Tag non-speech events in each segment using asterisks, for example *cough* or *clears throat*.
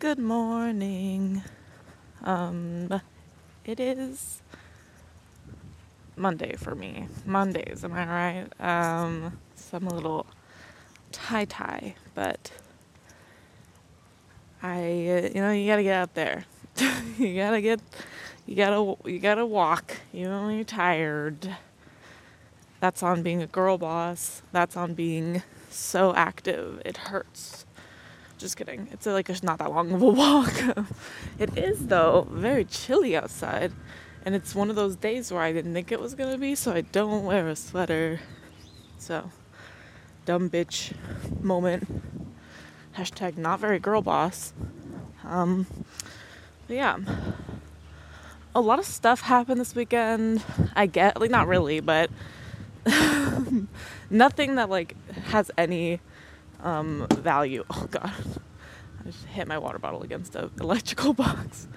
Good morning. Um, it is Monday for me. Mondays, am I right? Um, so I'm a little tie tie, but I, uh, you know, you gotta get out there. *laughs* you gotta get, you gotta, you gotta walk, even when you're tired. That's on being a girl boss. That's on being so active. It hurts. Just kidding. It's like it's not that long of a *laughs* walk. it is though very chilly outside, and it's one of those days where I didn't think it was gonna be, so I don't wear a sweater. So, dumb bitch moment. Hashtag not very girl boss. Um, yeah, a lot of stuff happened this weekend. I get like not really, but *laughs* nothing that like has any um, value. *laughs* Oh god, I just hit my water bottle against an electrical *laughs* box.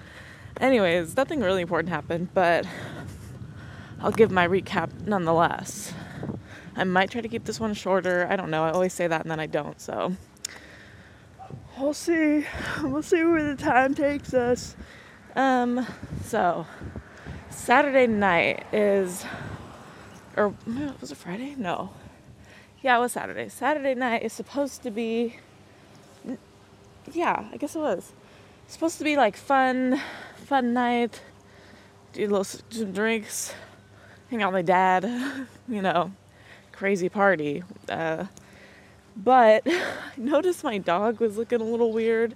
Anyways, nothing really important happened, but I'll give my recap nonetheless. I might try to keep this one shorter. I don't know. I always say that and then I don't. So we'll see. *laughs* We'll see where the time takes us. Um, so Saturday night is, or was it Friday? No, yeah, it was Saturday. Saturday night is supposed to be, yeah, I guess it was. It's supposed to be like fun, fun night. Do little some drinks, hang out with my dad, *laughs* you know, crazy party. Uh, but I *laughs* noticed my dog was looking a little weird.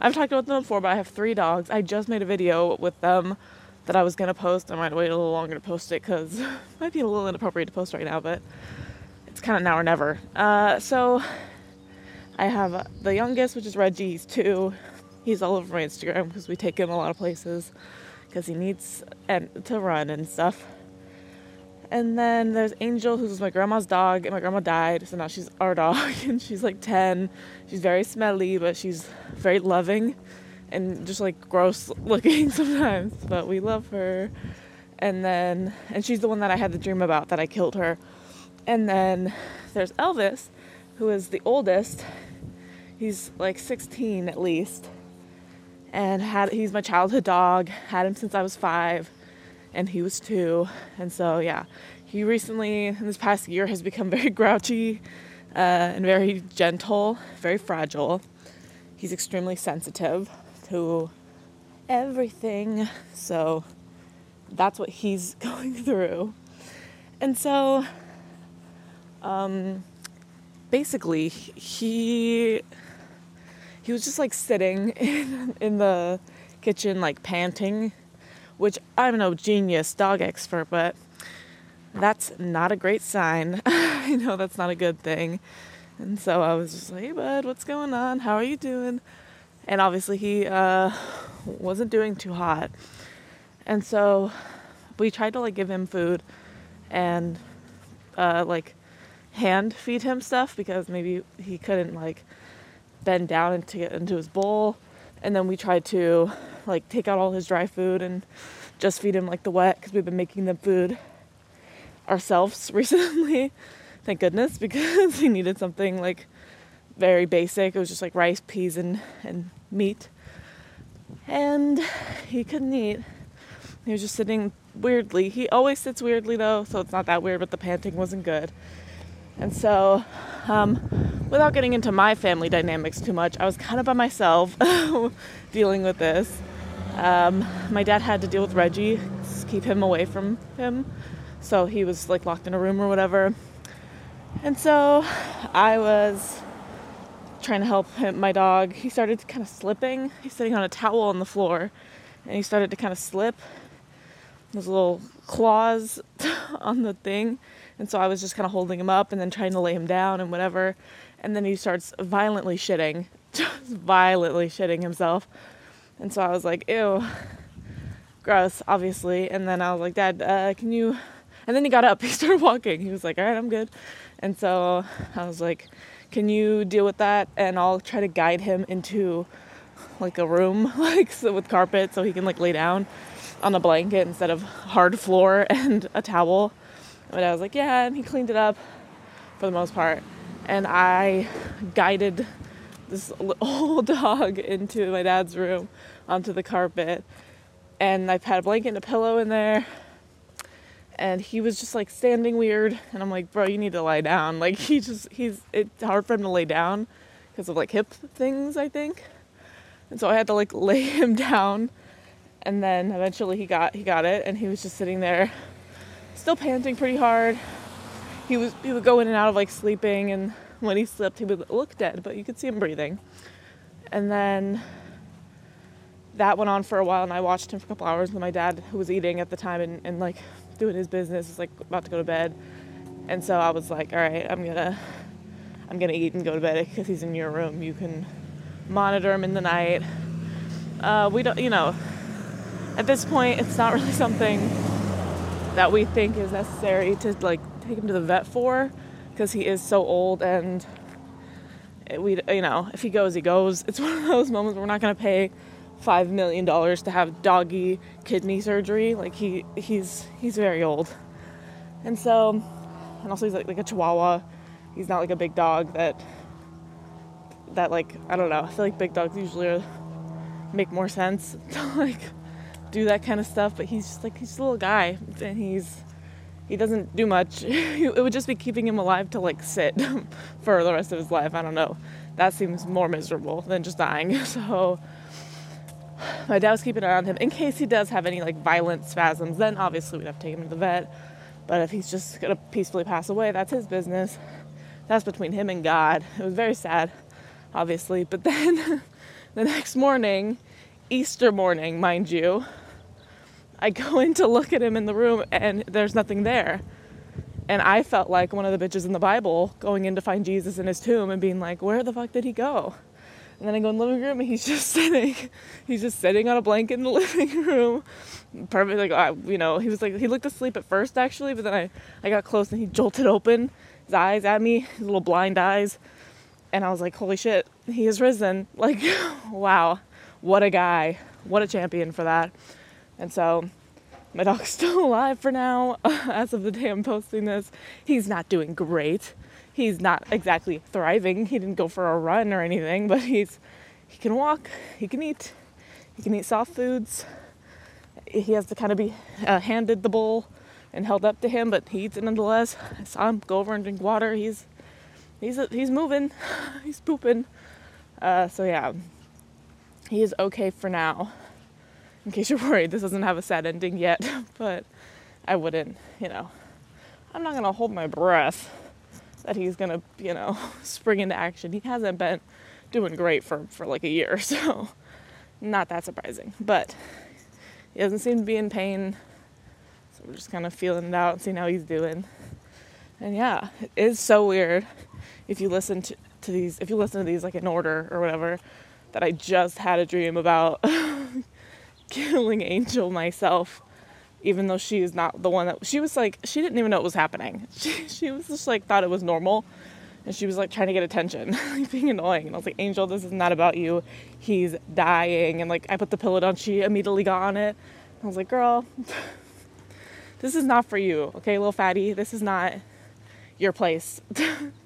I've talked about them before, but I have three dogs. I just made a video with them that I was gonna post. I might wait a little longer to post it because it *laughs* might be a little inappropriate to post right now, but it's kind of now or never. Uh, so I have the youngest, which is Reggie. He's two. He's all over my Instagram because we take him a lot of places because he needs and to run and stuff. And then there's Angel, who's my grandma's dog, and my grandma died, so now she's our *laughs* dog, and she's like 10. She's very smelly, but she's very loving and just like gross *laughs* looking *laughs* sometimes, but we love her. And then, and she's the one that I had the dream about that I killed her. And then there's Elvis, who is the oldest. He's like 16 at least. And had he's my childhood dog. Had him since I was 5 and he was 2. And so yeah, he recently in this past year has become *laughs* very grouchy uh, and very gentle, very fragile. He's extremely sensitive to everything. So that's what he's *laughs* going through. And so um, basically he he was just like sitting *laughs* in, in the kitchen like panting which i'm no genius dog expert but that's not a great sign. *laughs* I know that's not a good thing. And so i was just like hey bud what's going on? How are you doing? And obviously he uh, wasn't doing too hot. And so we tried to like give him food and uh, like hand feed him stuff because maybe he couldn't like bend down and to get into his bowl. And then we tried to like take out all his dry food and just feed him like the wet because we've been making the food ourselves *laughs* recently. Thank goodness because *laughs* he needed something like very basic. It was just like rice, peas, and, and meat. And he couldn't eat. He was just sitting weirdly. He always sits weirdly though, so it's not that weird, but the panting wasn't good. And so, um, without getting into my family dynamics too much, I was kind of by myself *laughs* dealing with this. Um, my dad had to deal with Reggie, keep him away from him. So he was like locked in a room or whatever. And so I was trying to help him, my dog. He started kind of slipping. He's sitting on a towel on the floor and he started to kind of slip. Those little claws *laughs* on the thing and so I was just kind of holding him up and then trying to lay him down and whatever. And then he starts violently shitting, *laughs* just violently shitting himself. And so I was like, ew, gross, obviously. And then I was like, Dad, uh, can you? And then he got up, *laughs* he started walking. He was like, all right, I'm good. And so I was like, can you deal with that? And I'll try to guide him into like a room, *laughs* like so with carpet, so he can like lay down on a blanket instead of hard floor and a towel. But I was like, yeah, and he cleaned it up for the most part. And I guided this *laughs* old dog into my dad's room onto the carpet. And I've had a blanket and a pillow in there. And he was just like standing weird. And I'm like, bro, you need to lie down. *laughs* Like, he just, he's, it's hard for him to lay down because of like hip things, I think. And so I had to like *laughs* lay him down. And then eventually he got, he got it. And he was just sitting there, still panting pretty hard. He was, he would go in and out of like sleeping. And when he slept, he would look dead, but you could see him breathing. And then that went on for a while, and I watched him for a couple hours with my dad, who was eating at the time and, and like doing his business, was like about to go to bed. And so I was like, all right, I'm gonna, I'm gonna eat and go to bed because he's in your room. You can monitor him in the night. Uh, we don't, you know, at this point, it's not really something that we think is necessary to like take him to the vet for because he is so old and we, you know, if he goes, he goes. It's *laughs* one of those moments where we're not gonna pay five million dollars to have doggy kidney surgery. Like he he's he's very old, and so and also he's like, like a Chihuahua. He's not like a big dog that that like I don't know. I feel like big dogs usually are, make more sense to *laughs* like do that kind of stuff. But he's just like he's a little guy, and he's he doesn't do much. *laughs* it would just be keeping him alive to like sit *laughs* for the rest of his life. I don't know. That seems more miserable than just dying. *laughs* So my dad was keeping an eye on him in case he does have any like violent spasms. Then obviously we'd have to take him to the vet. But if he's just gonna peacefully pass away, that's his business. That's between him and God. It was very sad, obviously. But then the next morning, Easter morning, mind you, I go *laughs* in to look at him in the room and there's nothing there. And I felt like one of the bitches in the Bible going in to find Jesus in his tomb and being like, where the fuck did he go? And then I go in the living room and he's *laughs* just sitting, he's just sitting on a blanket in the *laughs* living room. Perfect, like, I, you know, he was like, he looked asleep at first actually, but then I, I got close and he jolted open his eyes at me, his little blind eyes. And I was like, holy shit, he has risen. Like, wow, what a guy. What a champion for that. And so my dog's *laughs* still alive for now, *laughs* as of the day I'm posting this. He's not doing great he's not exactly thriving. He didn't go for a run or anything, but he's he can walk, he can eat, he can eat soft foods. He has to kind of be uh, handed the bowl and held up to him, but he eats it nonetheless. I saw him go over and drink water. He's he's he's moving, *laughs* he's pooping. Uh, so yeah, he is okay for now. In case you're worried, this doesn't have a sad ending yet, *laughs* but I wouldn't, you know, I'm not gonna hold my breath that he's gonna, you know, *laughs* spring into action. He hasn't been doing great for, for like a year, *laughs* so not that surprising. But he doesn't seem to be in pain. So we're just kind of feeling it out and seeing how he's doing. And yeah, it is so weird if you listen to, to these if you listen to these like in order or whatever, that I just had a dream about killing *laughs* Angel myself even though she is not the one that she was like she didn't even know it was happening. *laughs* She, she was just like thought it was normal. And she was like trying to get attention *laughs* like being annoying. And i was like angel this is not about you. He's dying. And like i put the pillow down she immediately got on it. I was like girl this is not for you okay little fatty? This is not your place.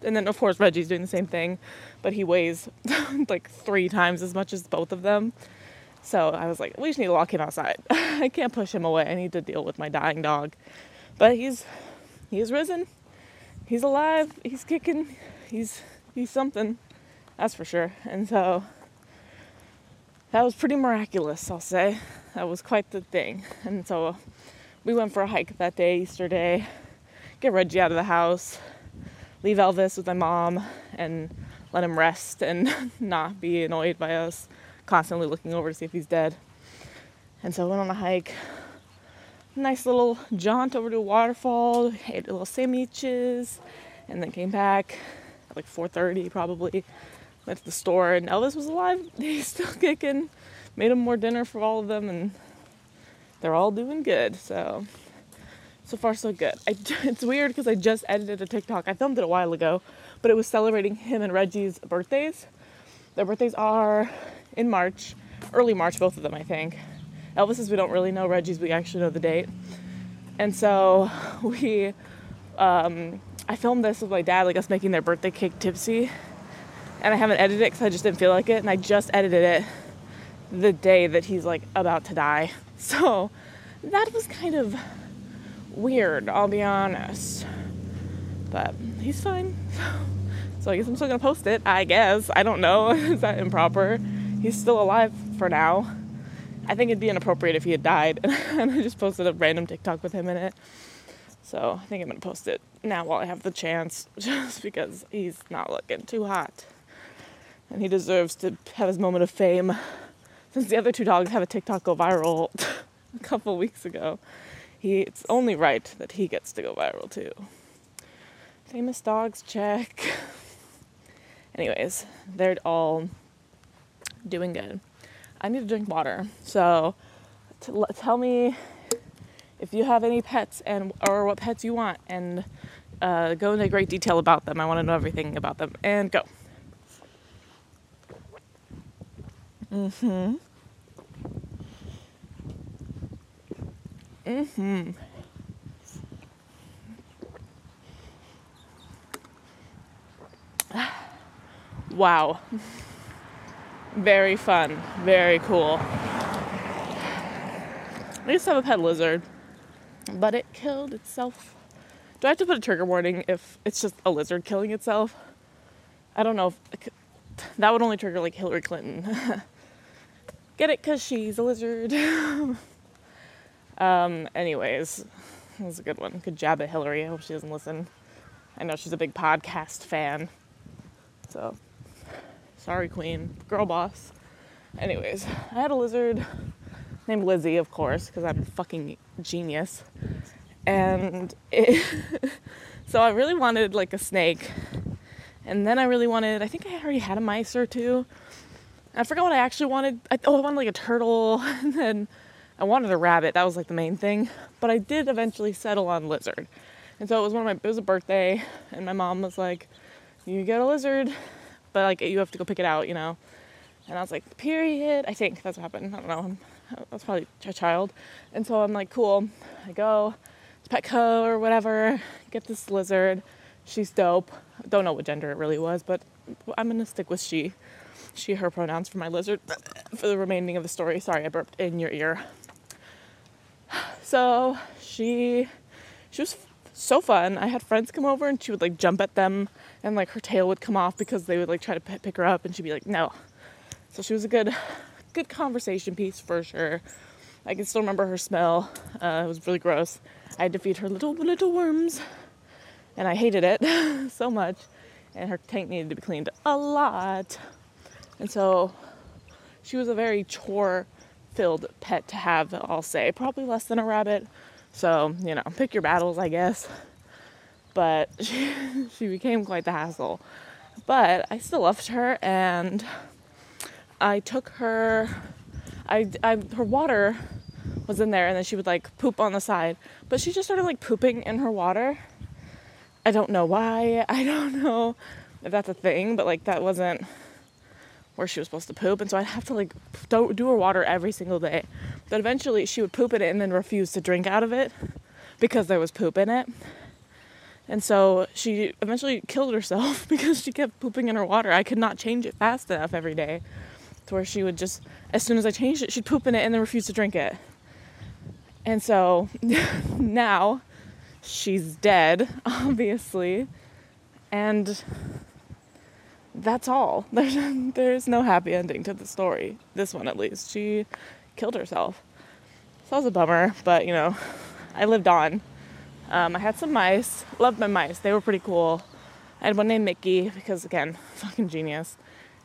And then of course reggie's doing the same thing but he weighs like three times as much as both of them so I was like, we just need to walk him outside. *laughs* I can't push him away. I need to deal with my dying dog. But he's he's risen. He's alive. He's kicking. He's he's something. That's for sure. And so that was pretty miraculous, I'll say. That was quite the thing. And so we went for a hike that day, Easter Day. Get Reggie out of the house. Leave Elvis with my mom and let him rest and *laughs* not be annoyed by us constantly looking over to see if he's dead. And so I went on a hike. Nice little jaunt over to a waterfall, ate a little sandwiches, and then came back at like 4:30 probably. Went to the store and Elvis was alive. *laughs* He's still kicking. Made him more dinner for all of them, and they're all doing good. So so far so good. I, it's weird because I just edited a TikTok. I filmed it a while ago, but it was celebrating him and Reggie's birthdays. Their birthdays are in March, early March, both of them, I think. Elvis's we don't really know, Reggie's we actually know the date. And so *laughs* we, um, I filmed this with my dad, like us making their birthday cake tipsy. and I haven't edited it because I just didn't feel like it, and I just edited it the day that he's like about to die. *laughs* So that was kind of weird, I'll be honest. But he's fine. *laughs* So I guess I'm still gonna post it, I guess. I don't know. Is that improper? He's still alive for now. I think it'd be inappropriate if he had died *laughs* and I just posted a random TikTok with him in it. So I think I'm gonna post it now while I have the chance, *laughs* just because he's not looking too hot. And he deserves to have his moment of fame. *laughs* Since the other two dogs have a TikTok go viral a couple weeks ago, he it's only right that he gets to go viral too. Famous dogs check. Anyways, they're all doing good. I need to drink water. So t- tell me if you have any pets and or what pets you want and uh, go into great detail about them. I want to know everything about them. And go. Mm-hmm. Mm-hmm. *sighs* wow. Very fun. Very cool. I used to have a pet lizard, but it killed itself. Do I have to put a trigger warning if it's just a lizard killing itself? I don't know. If, that would only trigger like Hillary Clinton. *laughs* Get it? Because she's a lizard. *laughs* um, anyways, that was a good one. Good job at Hillary. I hope she doesn't listen. I know she's a big podcast fan. So, sorry, Queen. Girl boss. Anyways, I had a lizard named Lizzie, of course, because I'm a fucking genius. And it, *laughs* so I really wanted like a snake. And then I really wanted, I think I already had a mice or two. I forgot what I actually wanted. I, oh, I wanted like a turtle. *laughs* And then I wanted a rabbit. That was like the main thing. But I did eventually settle on lizard. And so it was one of my, it was a birthday. And my mom was like, you get a lizard, but like you have to go pick it out, you know? And I was like, period. I think that's what happened. I don't know. I was probably a child. And so I'm like, cool. I go to Petco or whatever, get this lizard. She's dope. Don't know what gender it really was, but I'm gonna stick with she. She, her pronouns for my lizard for the remaining of the story. Sorry, I burped in your ear. So she, she was so fun. I had friends come over and she would like jump at them and like her tail would come off because they would like try to pick her up and she'd be like, no. So she was a good, good conversation piece for sure. I can still remember her smell. Uh, it was really gross. I had to feed her little little worms, and I hated it *laughs* so much. And her tank needed to be cleaned a lot. And so she was a very chore-filled pet to have. I'll say probably less than a rabbit. So you know, pick your battles, I guess. But she, *laughs* she became quite the hassle. But I still loved her, and I took her. I, I her water was in there and then she would like poop on the side. But she just started like pooping in her water. I don't know why. *laughs* I don't know if that's a thing, but like that wasn't where she was supposed to poop. And so I'd have to like do, do her water every single day. But eventually she would poop in it and then refuse to drink out of it because there was poop in it. And so she eventually killed herself *laughs* because she kept pooping in her water. I could not change it fast enough every day to where she would just, as soon as I changed it, she'd poop in it and then refuse to drink it. And so *laughs* now she's dead, *laughs* obviously. And that's all. There's, there's no happy ending to the story. This one, at least. She killed herself. So that was a bummer, but you know, I lived on. Um, I had some mice. Loved my mice. They were pretty cool. I had one named Mickey because, again, *laughs* fucking genius.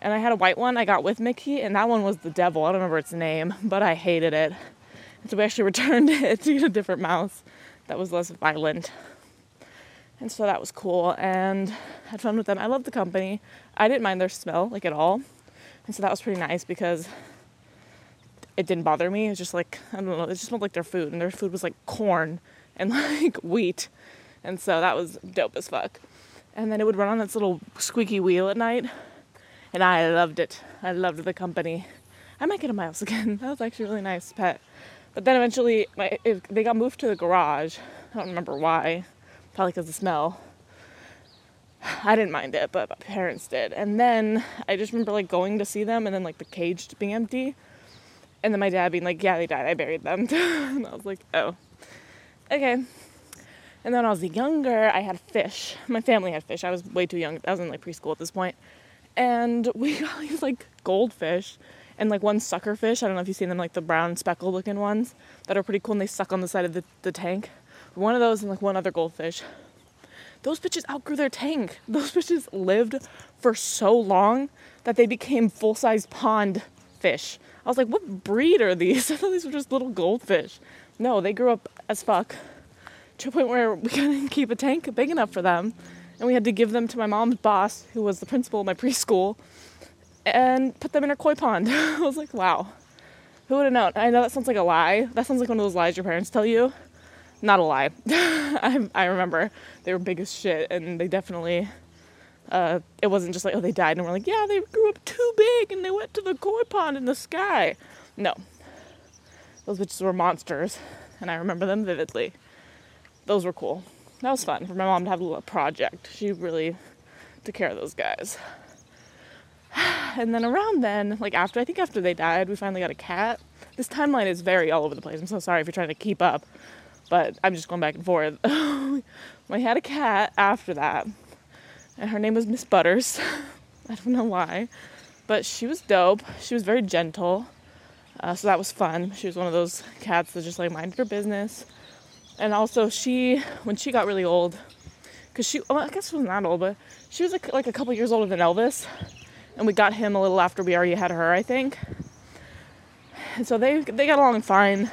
And I had a white one I got with Mickey, and that one was the devil. I don't remember its name, but I hated it. So we actually *laughs* returned it to get a different mouse that was less violent. And so that was cool and had fun with them. I loved the company. I didn't mind their smell like at all. And so that was pretty nice because it didn't bother me. It was just like, I don't know, it just smelled like their food. And their food was like corn and *laughs* like wheat. And so that was dope as fuck. And then it would run on its little squeaky wheel at night. And I loved it. I loved the company. I might get a mouse *laughs* again. That was actually a really nice pet. But then eventually, my, it, they got moved to the garage. I don't remember why. Probably because of the smell. *sighs* I didn't mind it, but my parents did. And then I just remember like going to see them and then like the cage being empty. And then my dad being like, Yeah, they died. I buried them. *laughs* and I was like, Oh, okay. And then when I was younger, I had fish. My family had fish. I was way too young. I was in like preschool at this point. And *laughs* we got these like goldfish and like one sucker fish. I don't know if you've seen them, like the brown speckled looking ones that are pretty cool and they suck on the side of the, the tank. One of those and like one other goldfish those bitches outgrew their tank. Those *laughs* bitches lived for so long that they became full size pond fish. I was like, what breed are these? *laughs* I thought these were just little goldfish. No, they grew up as fuck to a point where we *laughs* couldn't keep a tank big enough for them. And we had to give them to my mom's boss, who was the principal of my *laughs* preschool, and put them in her koi pond. *laughs* I was like, wow. Who would have known? I know that sounds like a lie. That sounds like one of those lies your parents tell you not a lie. I, I remember they were big as shit, and they definitely. Uh, it wasn't just like oh they died and we're like yeah they grew up too big and they went to the koi pond in the sky. No, those bitches were monsters, and I remember them vividly. Those were cool. That was fun for my mom to have a little project. She really took care of those guys. *sighs* And then around then, like after I think after they died, we finally got a cat. This timeline is very all over the place. I'm so sorry if you're trying to keep up but I'm just going back and forth. *laughs* I had a cat after that, and her name was Miss Butters. *laughs* I don't know why, but she was dope. She was very gentle, uh, so that was fun. She was one of those cats that just like minded her business, and also she, when she got really old, because she, well, I guess she wasn't that old, but she was like, like a couple years older than Elvis, and we got him a little after we already had her, I think. And so they they got along fine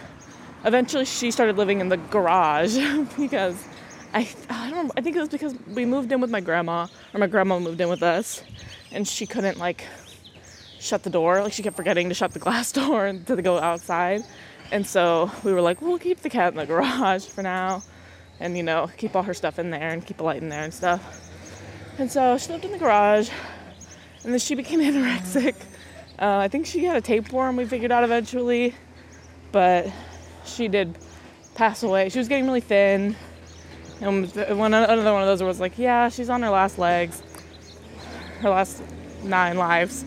eventually she started living in the garage *laughs* because I I don't I think it was because we moved in with my grandma or my grandma moved in with us and she couldn't like shut the door like she kept forgetting to shut the *laughs* glass door and to go outside and so we were like we'll keep the cat in the garage for now and you know keep all her stuff in there and keep a light in there and stuff and so she lived in the garage and then she became *laughs* anorexic uh, I think she had a tapeworm we figured out eventually but she did pass away. She was getting really thin. And one another one of those was like, yeah, she's on her last legs, her last nine lives.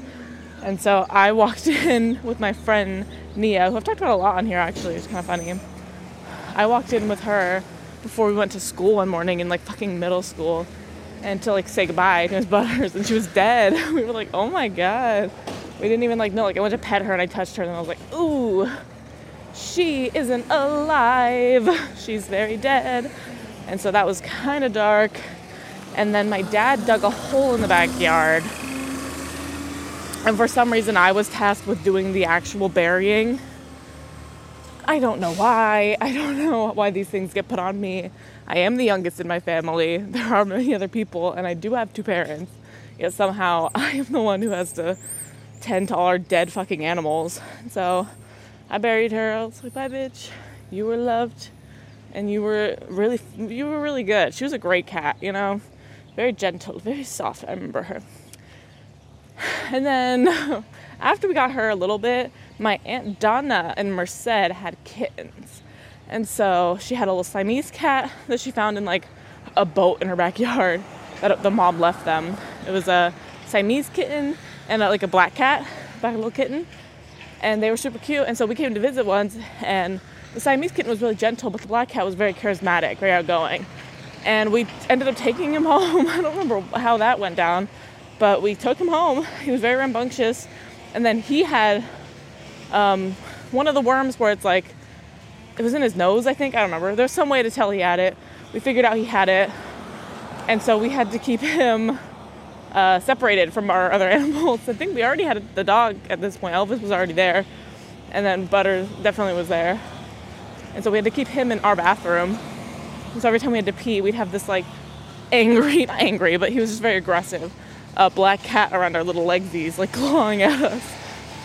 And so I walked *laughs* in with my friend Nia, who I've talked about a lot on here actually. It's kind of funny. I walked in with her before we went to school one morning in like fucking middle school and to like say goodbye to Miss *laughs* Butters and she was dead. *laughs* We were like, oh my god. We didn't even like know. Like I went to pet her and I touched her and I was like, ooh, she isn't alive. She's very dead. And so that was kind of dark. And then my dad dug a hole in the backyard. And for some reason, I was tasked with doing the actual burying. I don't know why. I don't know why these things get put on me. I am the youngest in my family. *laughs* There are many other people, and I do have two parents. Yet somehow *laughs* I am the one who has to tend to all our dead fucking animals. So I buried her. I was like, bye, bitch. You were loved, and you were really, you were really good. She was a great cat, you know, very gentle, very soft. I remember her. *laughs* And then *laughs* after we got her a little bit, my aunt Donna and Merced had kittens, and so she had a little Siamese cat that she found in like a boat in her backyard that the mom left them. It was a Siamese kitten and a, like a black cat, black little kitten and they were super cute. And so we came to visit once, and the Siamese kitten was really gentle, but the black cat was very charismatic, very outgoing. And we ended up taking him *laughs* home. I don't remember how that went down, but we took him home. *laughs* He was very rambunctious, and then he had um, one of the worms where it's like it was in his nose. I think I don't remember. There's some way to tell he had it. We figured out he had it, and so we had to keep *laughs* him uh, separated from our other *laughs* animals. I think we already had the dog at this point. Elvis was already there, and then Butter definitely was there. And so we had to keep him in our bathroom. And so every time we had to pee, we'd have this like angry, not angry, but he was just very aggressive, uh, black cat around our little legsies, like *laughs* clawing at us.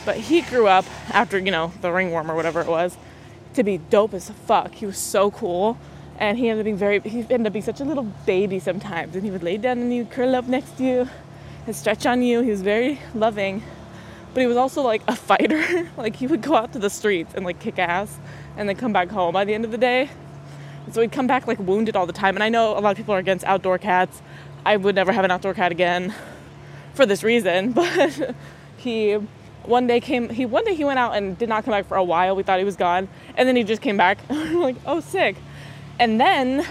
But he grew up after, you know, the ringworm or whatever it was, to be dope as fuck. He was so cool. And he ended up being very he ended up being such a little baby sometimes. And he would lay down and he would curl up next to you and stretch on you. He was very loving. But he was also like a fighter. *laughs* Like he would go out to the streets and like kick ass and then come back home by the end of the day. So he'd come back like wounded all the time. And i know a lot of people are against outdoor cats. I would never have an outdoor cat again for this reason. *laughs* But he one day came he one day he went out and did not come back for a while. We thought he was gone. And then he just came back. *laughs* We're like, oh sick. And then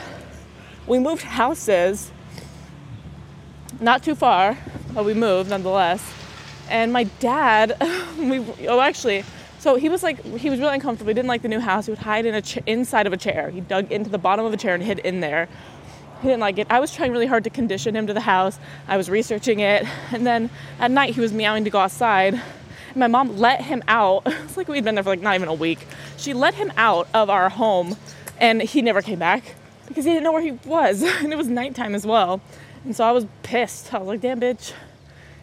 we moved houses not too far, but we moved nonetheless. And my dad, *laughs* we oh actually, so he was like he was really uncomfortable. He didn't like the new house. He would hide in a ch- inside of a chair. He dug into the bottom of a chair and hid in there. He didn't like it. I was trying really hard to condition him to the house. I was researching it, *laughs* and then at night he was meowing to go outside. And my mom let him out. *laughs* It's like we'd been there for like not even a week. She let him out of our home, and he never came back because he didn't know where he was, *laughs* and it was nighttime as well. And so I was pissed. I was like, damn, bitch,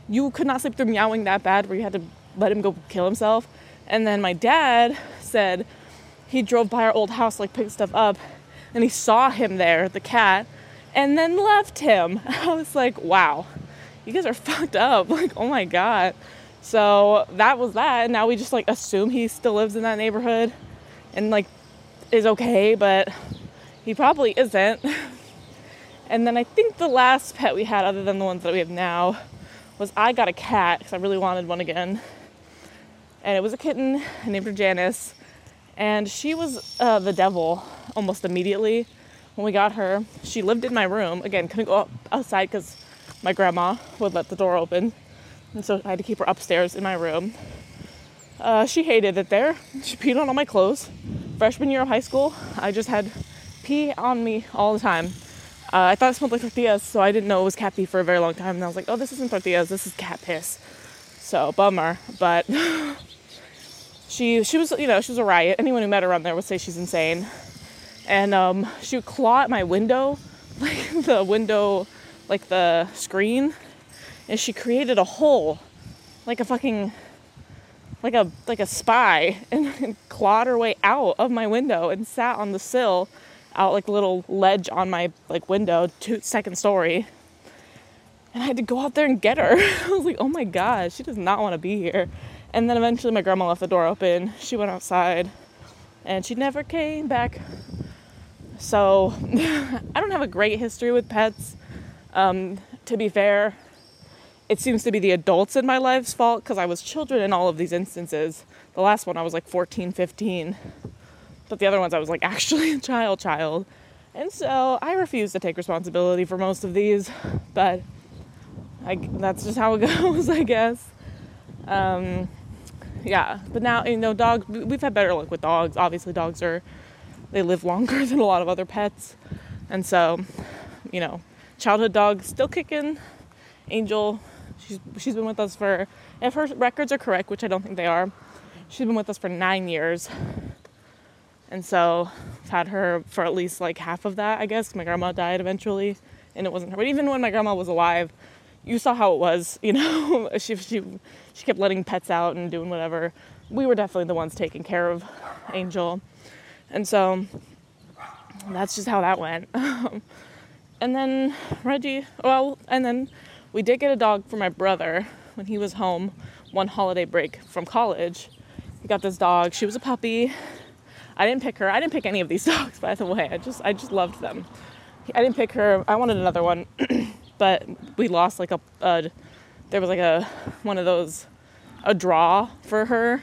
you could not sleep through meowing that bad where you had to let him go kill himself. And then my dad said he drove by our old house, like picked stuff up, and he saw him there, the cat, and then left him. *laughs* I was like, wow, you guys are *laughs* fucked up. *laughs* Like, oh my God. So that was that. And now we just like assume he still lives in that neighborhood and like is okay, but he probably isn't. And then I think the last pet we had, other than the ones that we have now, was I got a cat because I really wanted one again. And it was a kitten. Named Janice. And she was uh, the devil almost immediately when we got her. She lived in my room. Again, couldn't go outside because my grandma would let the door open. And so I had to keep her upstairs in my room. Uh, she hated it there. She peed on all my clothes. Freshman year of high school, I just had pee on me all the time. Uh, I thought it smelled like tortillas, so I didn't know it was cat pee for a very long time. And I was like, oh, this isn't tortillas, this is cat piss. So bummer, but *laughs* she she was you know she was a riot. Anyone who met her around there would say she's insane. And um, she would claw at my window, *laughs* like the window, like the screen, and she created a hole, like a fucking, like a like a spy, and, *laughs* and clawed her way out of my window and sat on the sill out like little ledge on my like window, two, second story. And I had to go out there and get her. *laughs* I was like, oh my god, she does not want to be here. And then eventually my grandma left the door open. She went outside and she never came back. So *laughs* I don't have a great history with pets. Um, to be fair, it seems to be the adults in my life's fault because I was children in all of these instances. The last one I was like 14, 15. But the other ones I was like *laughs* actually a child child. And so I refuse to take responsibility for most of these, but I, that's just how it *laughs* goes, I guess. Um, yeah, but now, you know, dogs, we've had better luck with dogs. Obviously, dogs are, they live longer *laughs* than a lot of other pets. And so, you know, childhood dog still kicking. Angel, she's, she's been with us for, if her records are correct, which I don't think they are, she's been with us for nine years. And so I've had her for at least like half of that, I guess. My grandma died eventually and it wasn't her. But even when my grandma was alive, you saw how it was, *laughs* you know. she, she, she kept letting pets out and doing whatever. We were definitely the ones taking care of Angel. And so that's just how that went. *laughs* and then Reggie, well, and then we did get a dog for my brother when he was home one holiday break from college. He got this dog. She was a puppy. I didn't pick her. I didn't pick any of these *laughs* dogs, by the way. I just I just loved them. I didn't pick her. I wanted another one, *clears throat* but we lost like a, a there was like a one of those a draw for her,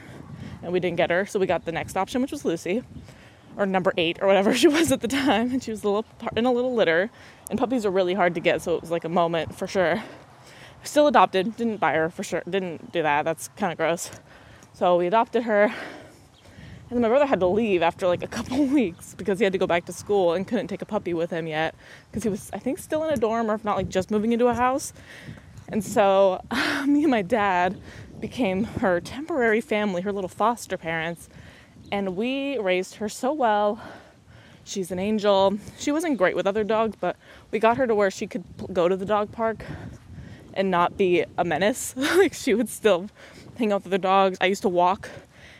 and we didn't get her. So we got the next option, which was Lucy, or number eight or whatever *laughs* she was at the time, and she was a little in a little litter. And puppies are really hard to get, so it was like a moment for sure. Still adopted. Didn't buy her for sure. Didn't do that. That's kind of gross. So we adopted her and then my brother had to leave after like a couple *laughs* weeks because he had to go back to school and couldn't take a puppy with him yet because he was, I think, still in a dorm or if not, like just moving into a house. And so *laughs* me and my dad became her temporary family, her little foster parents. And we raised her so well. She's an angel. She wasn't great with other dogs, but we got her to where she could go to the dog park and not be a menace. *laughs* like she would still hang out with the dogs. I used to walk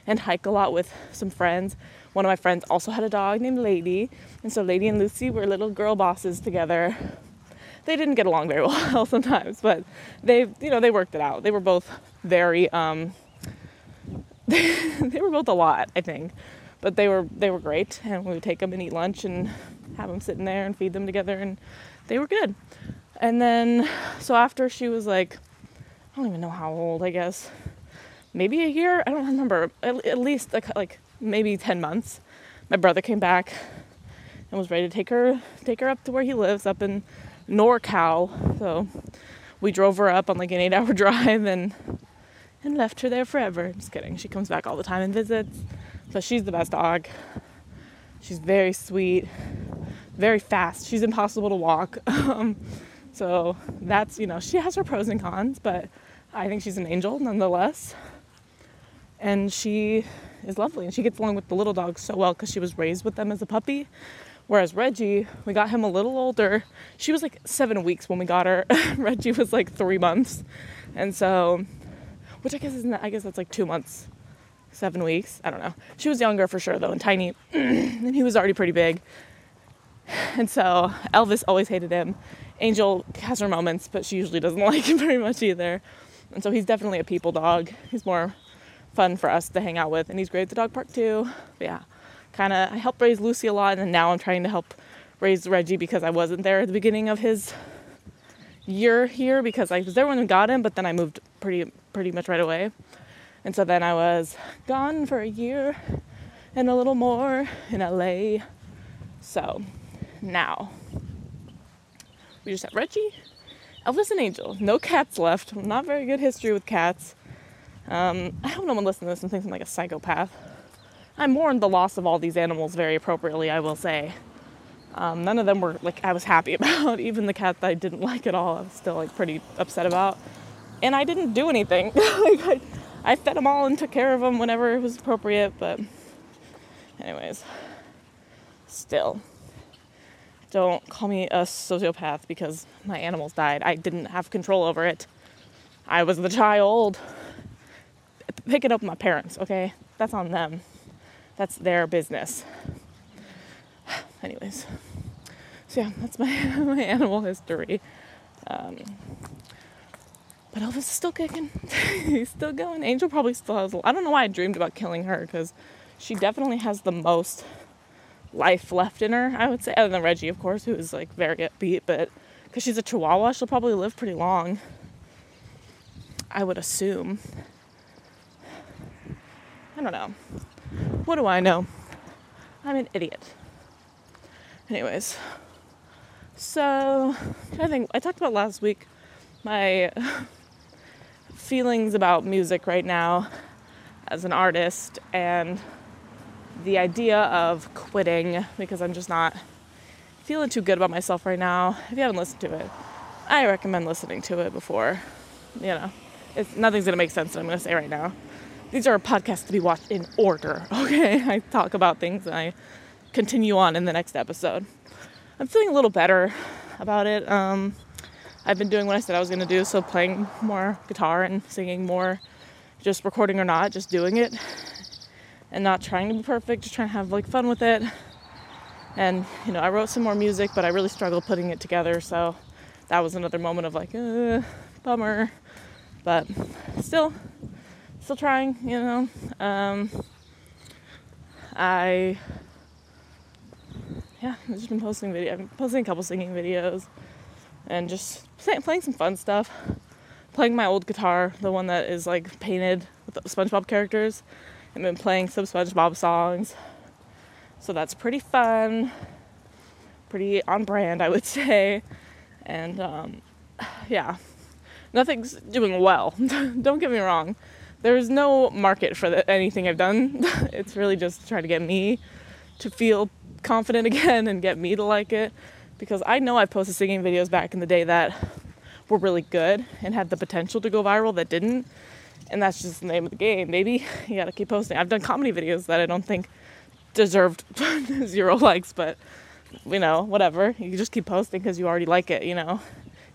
and hike a lot with some friends. One of my friends also had a dog named Lady, and so Lady and Lucy were little girl bosses together. They didn't get along very *laughs* well sometimes, but they, you know, they worked it out. They were both very, um, *laughs* they were both a lot, I think, but they were they were great, and we would take them and eat lunch and have them sitting there and feed them together, and they were good. And then, so after she was like, I don't even know how old, I guess, maybe a year, I don't remember, at, at least like, like maybe 10 months, my brother came back and was ready to take her, take her up to where he lives up in NorCal. So we drove her up on like an eight hour *laughs* drive and, and left her there forever. I'm just kidding. She comes back all the time and visits. So she's the best dog. She's very sweet, very fast. She's impossible to walk. *laughs* Um, so that's, you know, she has her pros and cons, but I think she's an angel nonetheless. And she is lovely and she gets along with the little dogs so well because she was raised with them as a puppy. Whereas Reggie, we got him a little older. She was like seven weeks when we got her. *laughs* Reggie was like three months. And so, which I guess isn't I guess that's like two months, seven weeks. I don't know. She was younger for sure though and tiny. *clears throat* and he was already pretty big. And so Elvis always hated him. Angel has her moments, but she usually doesn't *laughs* like him very much either. And so he's definitely a people dog. He's more fun for us to hang out with, and he's great at the dog park too. But yeah, kind of I helped raise Lucy a lot, and now I'm trying to help raise Reggie because I wasn't there at the beginning of his year here because I was there when we got him, but then I moved pretty pretty much right away, and so then I was gone for a year and a little more in LA. So now we just have Reggie, Elvis, and Angel. No cats left. Not very good history with cats. Um, I hope no one listens to this and thinks I'm like a psychopath. I mourned the loss of all these animals very appropriately, I will say. Um, none of them were like I was happy *laughs* about. Even the cat that I didn't like at all, I was still like pretty upset about. And I didn't do anything. *laughs* like I, I fed them all and took care of them whenever it was appropriate. But, anyways, still, don't call me a sociopath because my animals died. I didn't have control over it. I was the child. Pick it up my parents, okay? That's on them. That's their business. *sighs* Anyways, so yeah, that's my *laughs* my animal history. Um, but Elvis is still kicking. *laughs* He's still going. Angel probably still has. I don't know why I dreamed about killing her because she definitely has the most life left in her, I would say, other than Reggie, of course, who is like very upbeat, but because she's a chihuahua, she'll probably live pretty long. I would assume. I don't know. What do I know? I'm an idiot. Anyways, so I think I talked about last week my *laughs* feelings about music right now as an artist and the idea of quitting because I'm just not feeling too good about myself right now. If you haven't listened to it, I recommend listening to it before, you know, it's, nothing's gonna make sense that I'm gonna say right now. These are podcasts to be watched in order, *laughs* okay? I talk about things and I continue on in the next episode. I'm feeling a little better about it. Um, I've been doing what I said I was gonna do, so playing more guitar and singing more, just recording or not, just doing it and not trying to be perfect, just trying to have like fun with it. And you know, I wrote some more music, but I really struggled putting it together, so that was another moment of like, uh, bummer. But still, still trying, you know. Um, I yeah, I've just been posting video. I've been posting a couple singing videos, and just playing some fun stuff. Playing my old guitar, the one that is like painted with SpongeBob characters. I've been playing some SpongeBob songs. So that's pretty fun, pretty on brand, I would *laughs* say. And um, yeah, nothing's doing well. *laughs* Don't get me wrong. There's no market for the, anything I've done. *laughs* it's really just trying to get me to feel confident again and get me to like it. Because I know I've posted singing videos back in the day that were really good and had the potential to go viral that didn't and that's just the name of the game, baby. *laughs* You gotta keep posting. I've done comedy videos that I don't think deserved *laughs* zero likes, but you know, whatever. You just keep posting because you already like it, you know.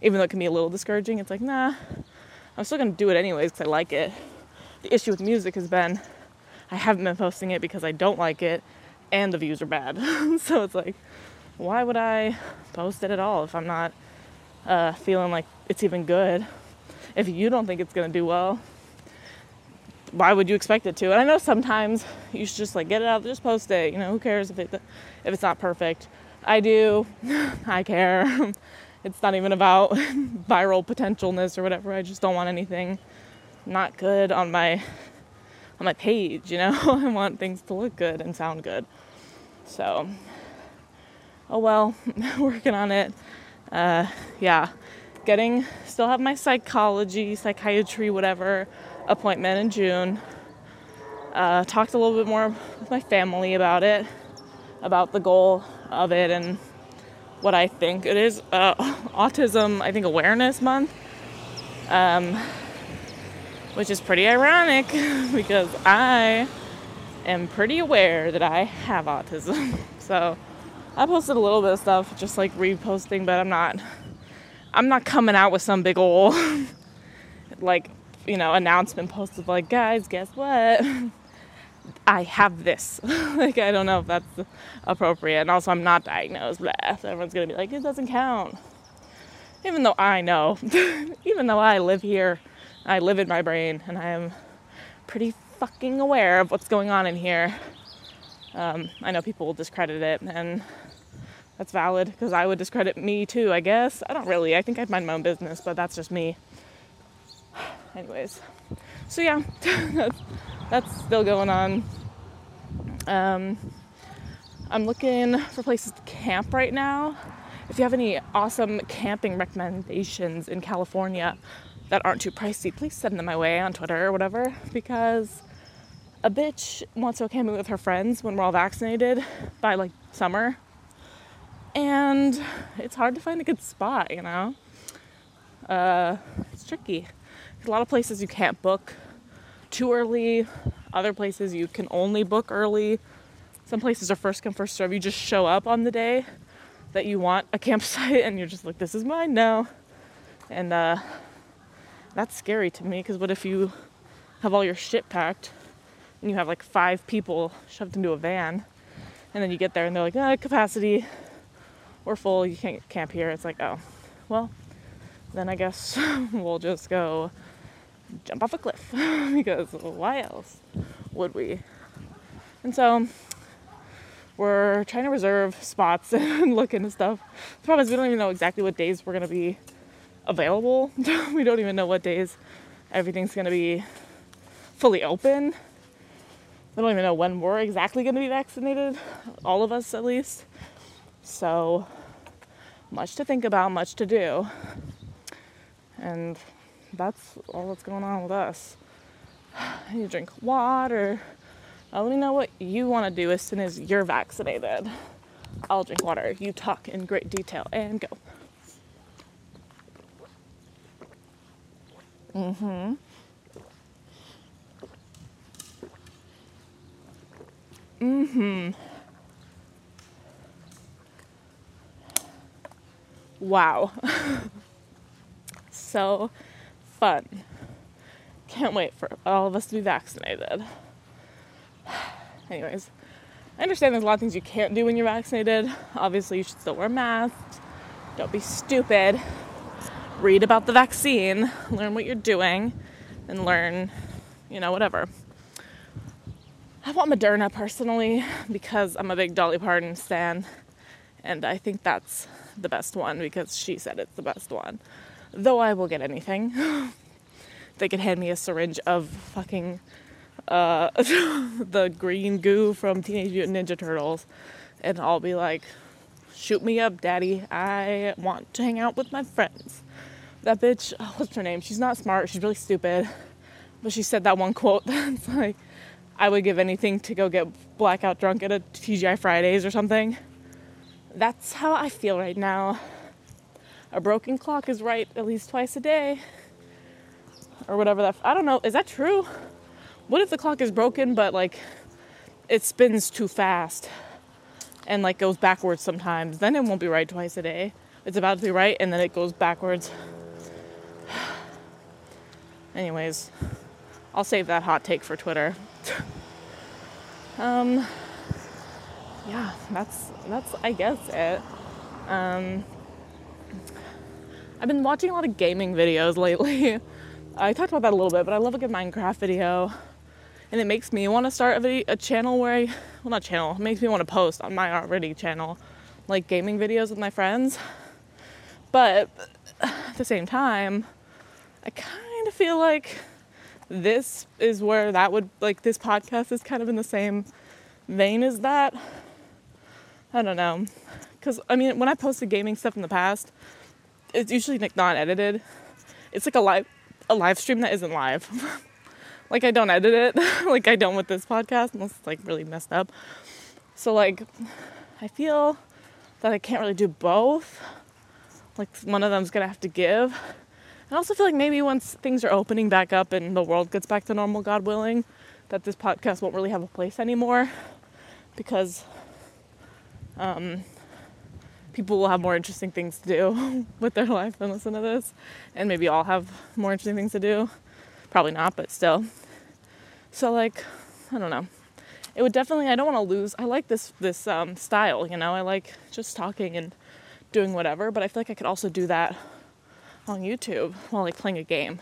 Even though it can be a little discouraging, it's like, nah, I'm still gonna do it anyways because I like it. The issue with music has been I haven't been posting it because I don't like it and the views are bad. *laughs* so it's like, why would I post it at all if I'm not uh, feeling like it's even good? If you don't think it's gonna do well, why would you expect it to? And I know sometimes you should just like get it out, just post it. You know, who cares if it if it's not perfect? I do. *laughs* I care. *laughs* It's not even about *laughs* viral potentialness or whatever. I just don't want anything not good on my on my page, you know? I want things to look good and sound good. So, oh well, *laughs* working on it. Uh, yeah, getting, still have my psychology, psychiatry, whatever appointment in June. Uh, talked a little bit more with my family about it, about the goal of it and what I think it is. Uh, *laughs* Autism, I think, Awareness Month. Um, which is pretty ironic *laughs* because I am pretty aware that I have autism. So I posted a little bit of stuff, just like reposting, but I'm not I'm not coming out with some big old *laughs* like, you know, announcement post of like, guys, guess what? *laughs* I have this. *laughs* like I don't know if that's appropriate. And also I'm not diagnosed. Blah. So everyone's gonna be like, it doesn't count. Even though I know, even though I live here I live in my brain and I am pretty fucking aware of what's going on in here. Um, I know people will discredit it, and that's valid because I would discredit me too, I guess. I don't really. I think I'd mind my own business, but that's just me. *sighs* Anyways, so yeah, *laughs* that's, still going on. Um, I'm looking for places to camp right now. If you have any awesome camping recommendations in California, that aren't too pricey, please send them my way on Twitter or whatever because a bitch wants to camping with her friends when we're all vaccinated by like summer. And it's hard to find a good spot, you know? Uh, it's tricky. a lot of places you can't book too early, other places you can only book early. Some places are first come, first serve. You just show up on the day that you want a *laughs* campsite and you're just like, this is mine now. And uh, that's scary to me because what if you have all your shit packed and you have like five people shoved into a van and then you get there and they're like, ah, capacity, we're full, you can't camp here. It's like, oh, well, then I guess *laughs* we'll just go jump off a cliff *laughs* because why else would we? And so we're trying to reserve spots *laughs* and look into stuff. The problem is we don't even know exactly what days we're gonna be available. we don't even know what days everything's going to be fully open. I don't even know when we're exactly going to be vaccinated, all of us at least. So, much to think about, much to do. And that's all that's going on with us. *sighs* You drink water. Let me know what you want to do as soon as you're vaccinated. I'll drink water. You talk in great detail and go. Mm-hmm. Mm-hmm. Wow. *laughs* so fun. Can't wait for all of us to be vaccinated. *sighs* Anyways, I understand there's a lot of things you can't do when you're vaccinated. Obviously, you should still wear masks. Don't be stupid read about the vaccine, learn what you're doing, and learn, you know, whatever. I want Moderna personally because I'm a big Dolly Parton stan, and I think that's the best one because she said it's the best one. Though I will get anything. *laughs* they could hand me a syringe of fucking uh, *laughs* the green goo from Teenage Mutant Ninja Turtles, and I'll be like, shoot me up, daddy. I want to hang out with my friends that bitch, oh, what's her name? She's not smart. She's really stupid. But she said that one quote *laughs* that's like, I would give anything to go get blackout drunk at a TGI Fridays or something. That's how I feel right now. A broken clock is right at least twice a day. Or whatever that, I don't know. Is that true? What if the clock is broken but like it spins too fast and like goes backwards sometimes? Then it won't be right twice a day. It's about to be right and then it goes backwards. *sighs* Anyways, I'll save that hot take for Twitter. *laughs* um, yeah, that's that's I guess it. Um, I've been watching a lot of gaming videos *laughs* lately. I talked about that a little bit, but I love a good Minecraft video, and it makes me want to start a, video, a channel where I, well, not channel, it makes me want to post on my already channel, like gaming videos with my friends. But at the same time, I kind of feel like this is where that would like this podcast is kind of in the same vein as that. I don't know. Cuz I mean, when I posted gaming stuff in the past, it's usually like not edited. It's like a live a live stream that isn't live. *laughs* like I don't edit it *laughs* like I don't with this podcast unless it's like really messed up. So like I feel that I can't really do both. Like one of them's gonna have to give. I also feel like maybe once things are opening back up and the world gets back to normal, God willing, that this podcast won't really have a place anymore because um, people will have more interesting things to do *laughs* with their life than listen to this. And maybe I'll have more interesting things to do. Probably not, but still. So, like, I don't know. It would definitely, I don't want to lose. I like this, this um, style, you know, I like just talking and doing whatever, but I feel like I could also do that on YouTube while like playing a game.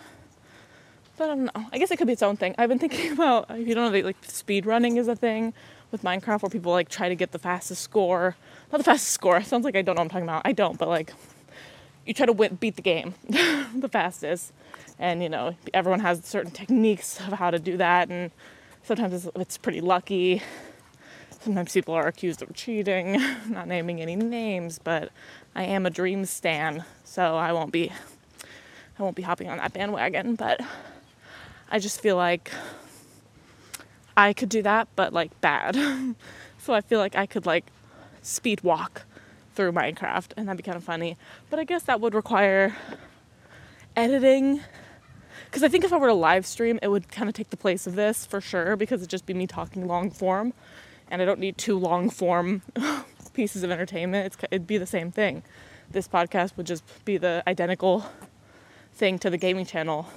But I don't know. I guess it could be its own thing. I've been thinking *laughs* about if you don't know like speed running is a thing with Minecraft where people like try to get the fastest score. Not the fastest score. Sounds like I don't know what I'm talking about. I don't, but like you try to win, beat the game *laughs* the fastest. And you know, everyone has certain techniques of how to do that and sometimes it's, it's pretty lucky. Sometimes people are accused of cheating, *laughs* not naming any names, but I am a dream stan, so I won't be I won't be hopping on that bandwagon, but I just feel like I could do that, but like bad. *laughs* so I feel like I could like speed walk through Minecraft, and that'd be kind of funny. But I guess that would require editing. Because I think if I were to live stream, it would kind of take the place of this for sure, because it'd just be me talking long form, and I don't need two long form *laughs* pieces of entertainment. It's, it'd be the same thing. This podcast would just be the identical thing to the gaming channel.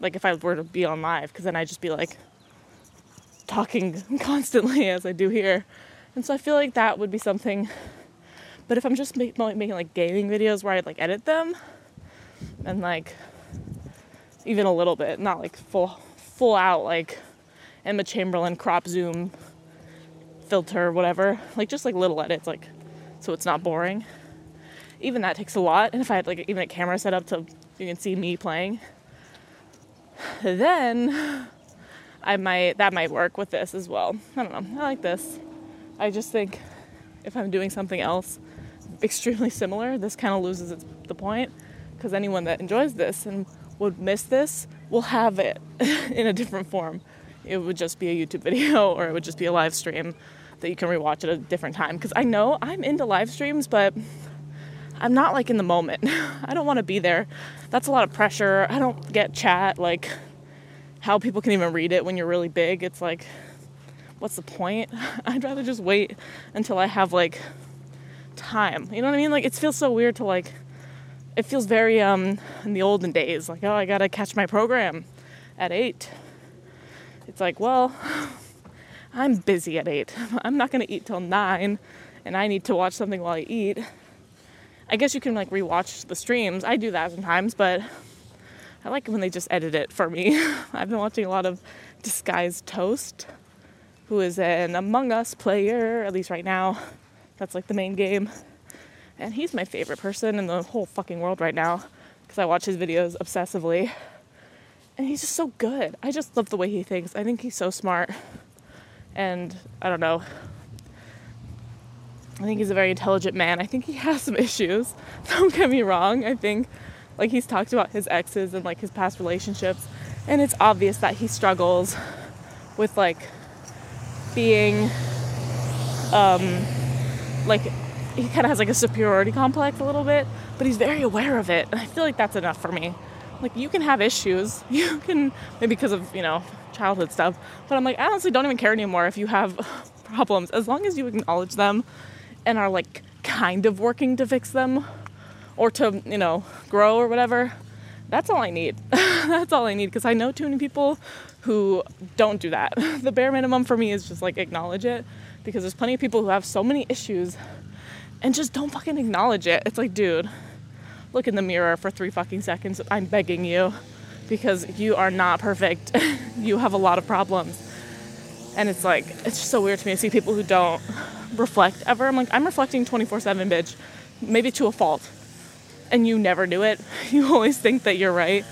Like if I were to be on live, because then I'd just be like talking *laughs* constantly as I do here. And so I feel like that would be something. But if I'm just make, making like gaming videos where I'd like edit them and like even a little bit, not like full full out like Emma Chamberlain crop zoom filter whatever, like just like little edits like so it's not boring even that takes a lot. And if I had like even a camera set up to you can see me playing, then I might that might work with this as well. I don't know. I like this. I just think if I'm doing something else extremely similar, this kind of loses its, the point because anyone that enjoys this and would miss this will have it *laughs* in a different form. It would just be a YouTube video *laughs* or it would just be a live stream that you can rewatch at a different time because I know I'm into live streams, but I'm not like in the moment. *laughs* I don't want to be there. That's a lot of pressure. I don't get chat like how people can even read it when you're really big. It's like what's the point? *laughs* I'd rather just wait until I have like time. You know what I mean? Like it feels so weird to like it feels very um in the olden days like oh I got to catch my program at 8. It's like, well, *sighs* I'm busy at 8. *laughs* I'm not to eat till 9 and I need to watch something while I eat. I guess you can like rewatch the streams. I do that sometimes, but I like it when they just edit it for me. *laughs* I've been watching a lot of Disguised Toast, who is an Among Us player, at least right now. That's like the main game. And he's my favorite person in the whole fucking world right now because I watch his videos obsessively. And he's just so good. I just love the way he thinks. I think he's so smart. And I don't know, I think he's a very intelligent man. I think he has some issues. *laughs* Don't get me wrong. I think like he's talked about his exes and like his past relationships and it's obvious that he struggles with like being um like he kind of has like a superiority complex a little bit, but he's very aware of it. And I feel like that's enough for me. Like you can have issues. *laughs* You can maybe because of, you know, childhood stuff, but I'm like I honestly don't even care anymore if you have *laughs* problems as long as you acknowledge them and are like kind of working to fix them or to, you know, grow or whatever, that's all I need. *laughs* that's all I need because I know too many people who don't do that. *laughs* the bare minimum for me is just like acknowledge it because there's plenty of people who have so many issues and just don't fucking acknowledge it. It's like, dude, look in the mirror for three fucking seconds. I'm begging you because you are not perfect. *laughs* you have a lot of problems. And it's like, it's just so weird to me to see people who don't reflect ever. I'm like, I'm reflecting 24 7, bitch. maybe to a fault, and you never do it. *laughs* You always think that you're right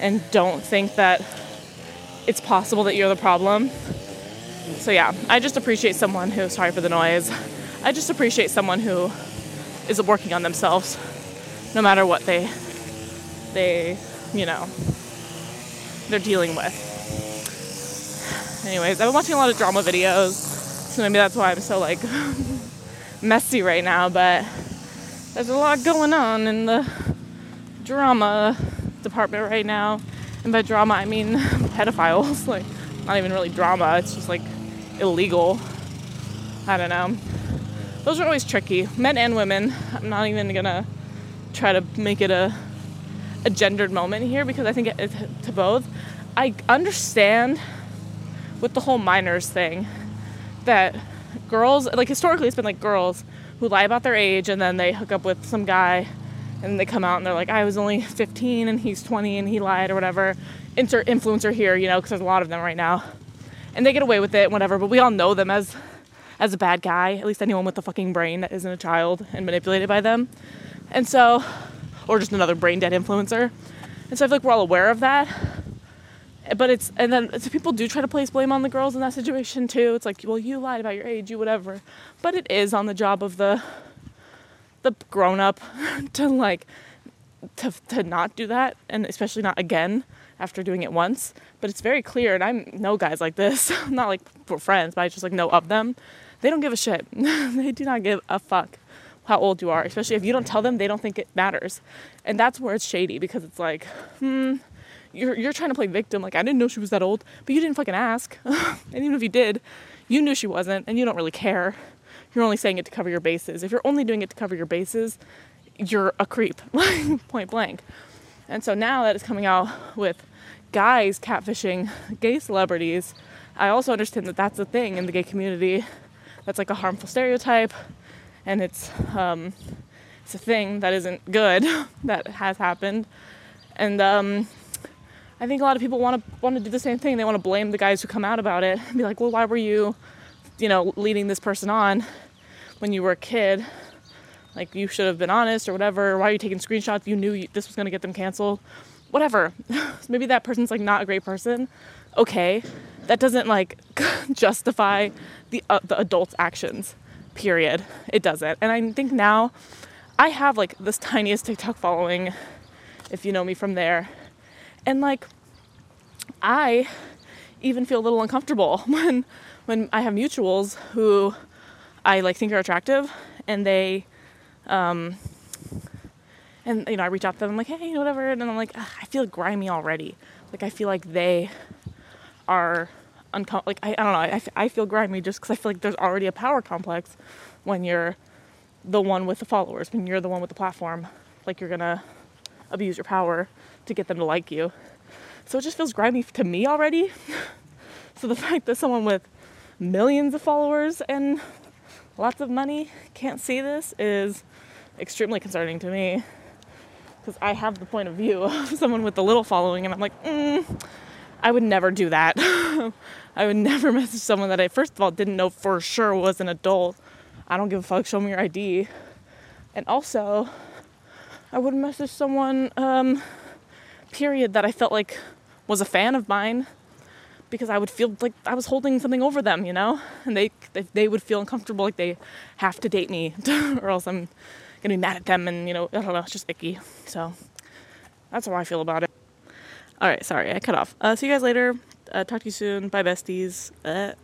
and don't think that it's possible that you're the problem. So, yeah, I just appreciate someone who, sorry for the noise, I just appreciate someone who is working on themselves no matter what they, they, you know, they're dealing with. Anyways, I've been watching a lot of drama videos, so maybe that's why I'm so like *laughs* messy right now, but there's a lot going on in the drama department right now. And by drama, I mean *laughs* pedophiles. *laughs* like, not even really drama, it's just like illegal. I don't know. Those are always tricky, men and women. I'm not even gonna try to make it a, a gendered moment here because I think it's to both. I understand with the whole minors thing that girls, like historically, it's been like girls who lie about their age and then they hook up with some guy and they come out and they're like, I was only 15 and he's 20 and he lied or whatever. Insert influencer here, you know, because there's a lot of them right now. And they get away with it, whatever, but we all know them as as a bad guy, at least anyone with a fucking brain that isn't a child and manipulated by them. And so, or just another brain dead influencer. And so I feel like we're all aware of that. But it's, and then so people do try to place blame on the girls in that situation too. It's like, well, you lied about your age, you whatever. But it is on the job of the, the grown up *laughs* to like, to, to not do that and especially not again after doing it once. But it's very clear, and I know guys like this, *laughs* not like for friends, but I just like know of them. They don't give a shit. *laughs* they do not give a fuck how old you are, especially if you don't tell them, they don't think it matters. And that's where it's shady because it's like, hmm, you're, you're trying to play victim. Like, I didn't know she was that old, but you didn't fucking ask. *laughs* and even if you did, you knew she wasn't, and you don't really care. You're only saying it to cover your bases. If you're only doing it to cover your bases, you're a creep, *laughs* point blank. And so now that it's coming out with guys catfishing gay celebrities, I also understand that that's a thing in the gay community. That's like a harmful stereotype and it's um, it's a thing that isn't good *laughs* that has happened, and um, I think a lot of people want to want to do the same thing. They want to blame the guys who come out about it and be like, well, why were you, you know, leading this person on when you were a kid? Like you should have been honest or whatever. Why are you taking screenshots? You knew you, this was gonna get them canceled. Whatever. *laughs* Maybe that person's like not a great person. Okay, that doesn't like *laughs* justify the uh, the adult's actions period. It doesn't. And I think now I have like this tiniest TikTok following, if you know me from there. And like, I even feel a little uncomfortable *laughs* when when I have mutuals who I like think are attractive and they um and you know I reach out to them I'm like hey whatever and I'm like I feel grimy already. Like I feel like they are uncom- like I, I don't know I, I feel grimy just because I feel like there's already a power complex when you're the one with the followers when you're the one with the platform. Like you're gonna abuse your power to get them to like you so it just feels grimy to me already so the *laughs* fact that someone with millions of followers and lots of money can't see this is extremely concerning to me because I have the point of view *laughs* of someone with a little following and I'm like mm, I would never do that. *laughs* I would never message someone that I, first of all, didn't know for sure was an adult. I don't give a fuck, show me your ID. And also, I wouldn't message someone, um, period, that I felt like was a fan of mine because I would feel like I was holding something over them, you know? And they, they, they would feel uncomfortable, like they have to date me *laughs* or else I'm gonna be mad at them and, you know, I don't know, it's just icky. So that's how I feel about it. All right, sorry, I cut off. Uh, see you guys later. Uh, talk to you soon. Bye, besties. Uh.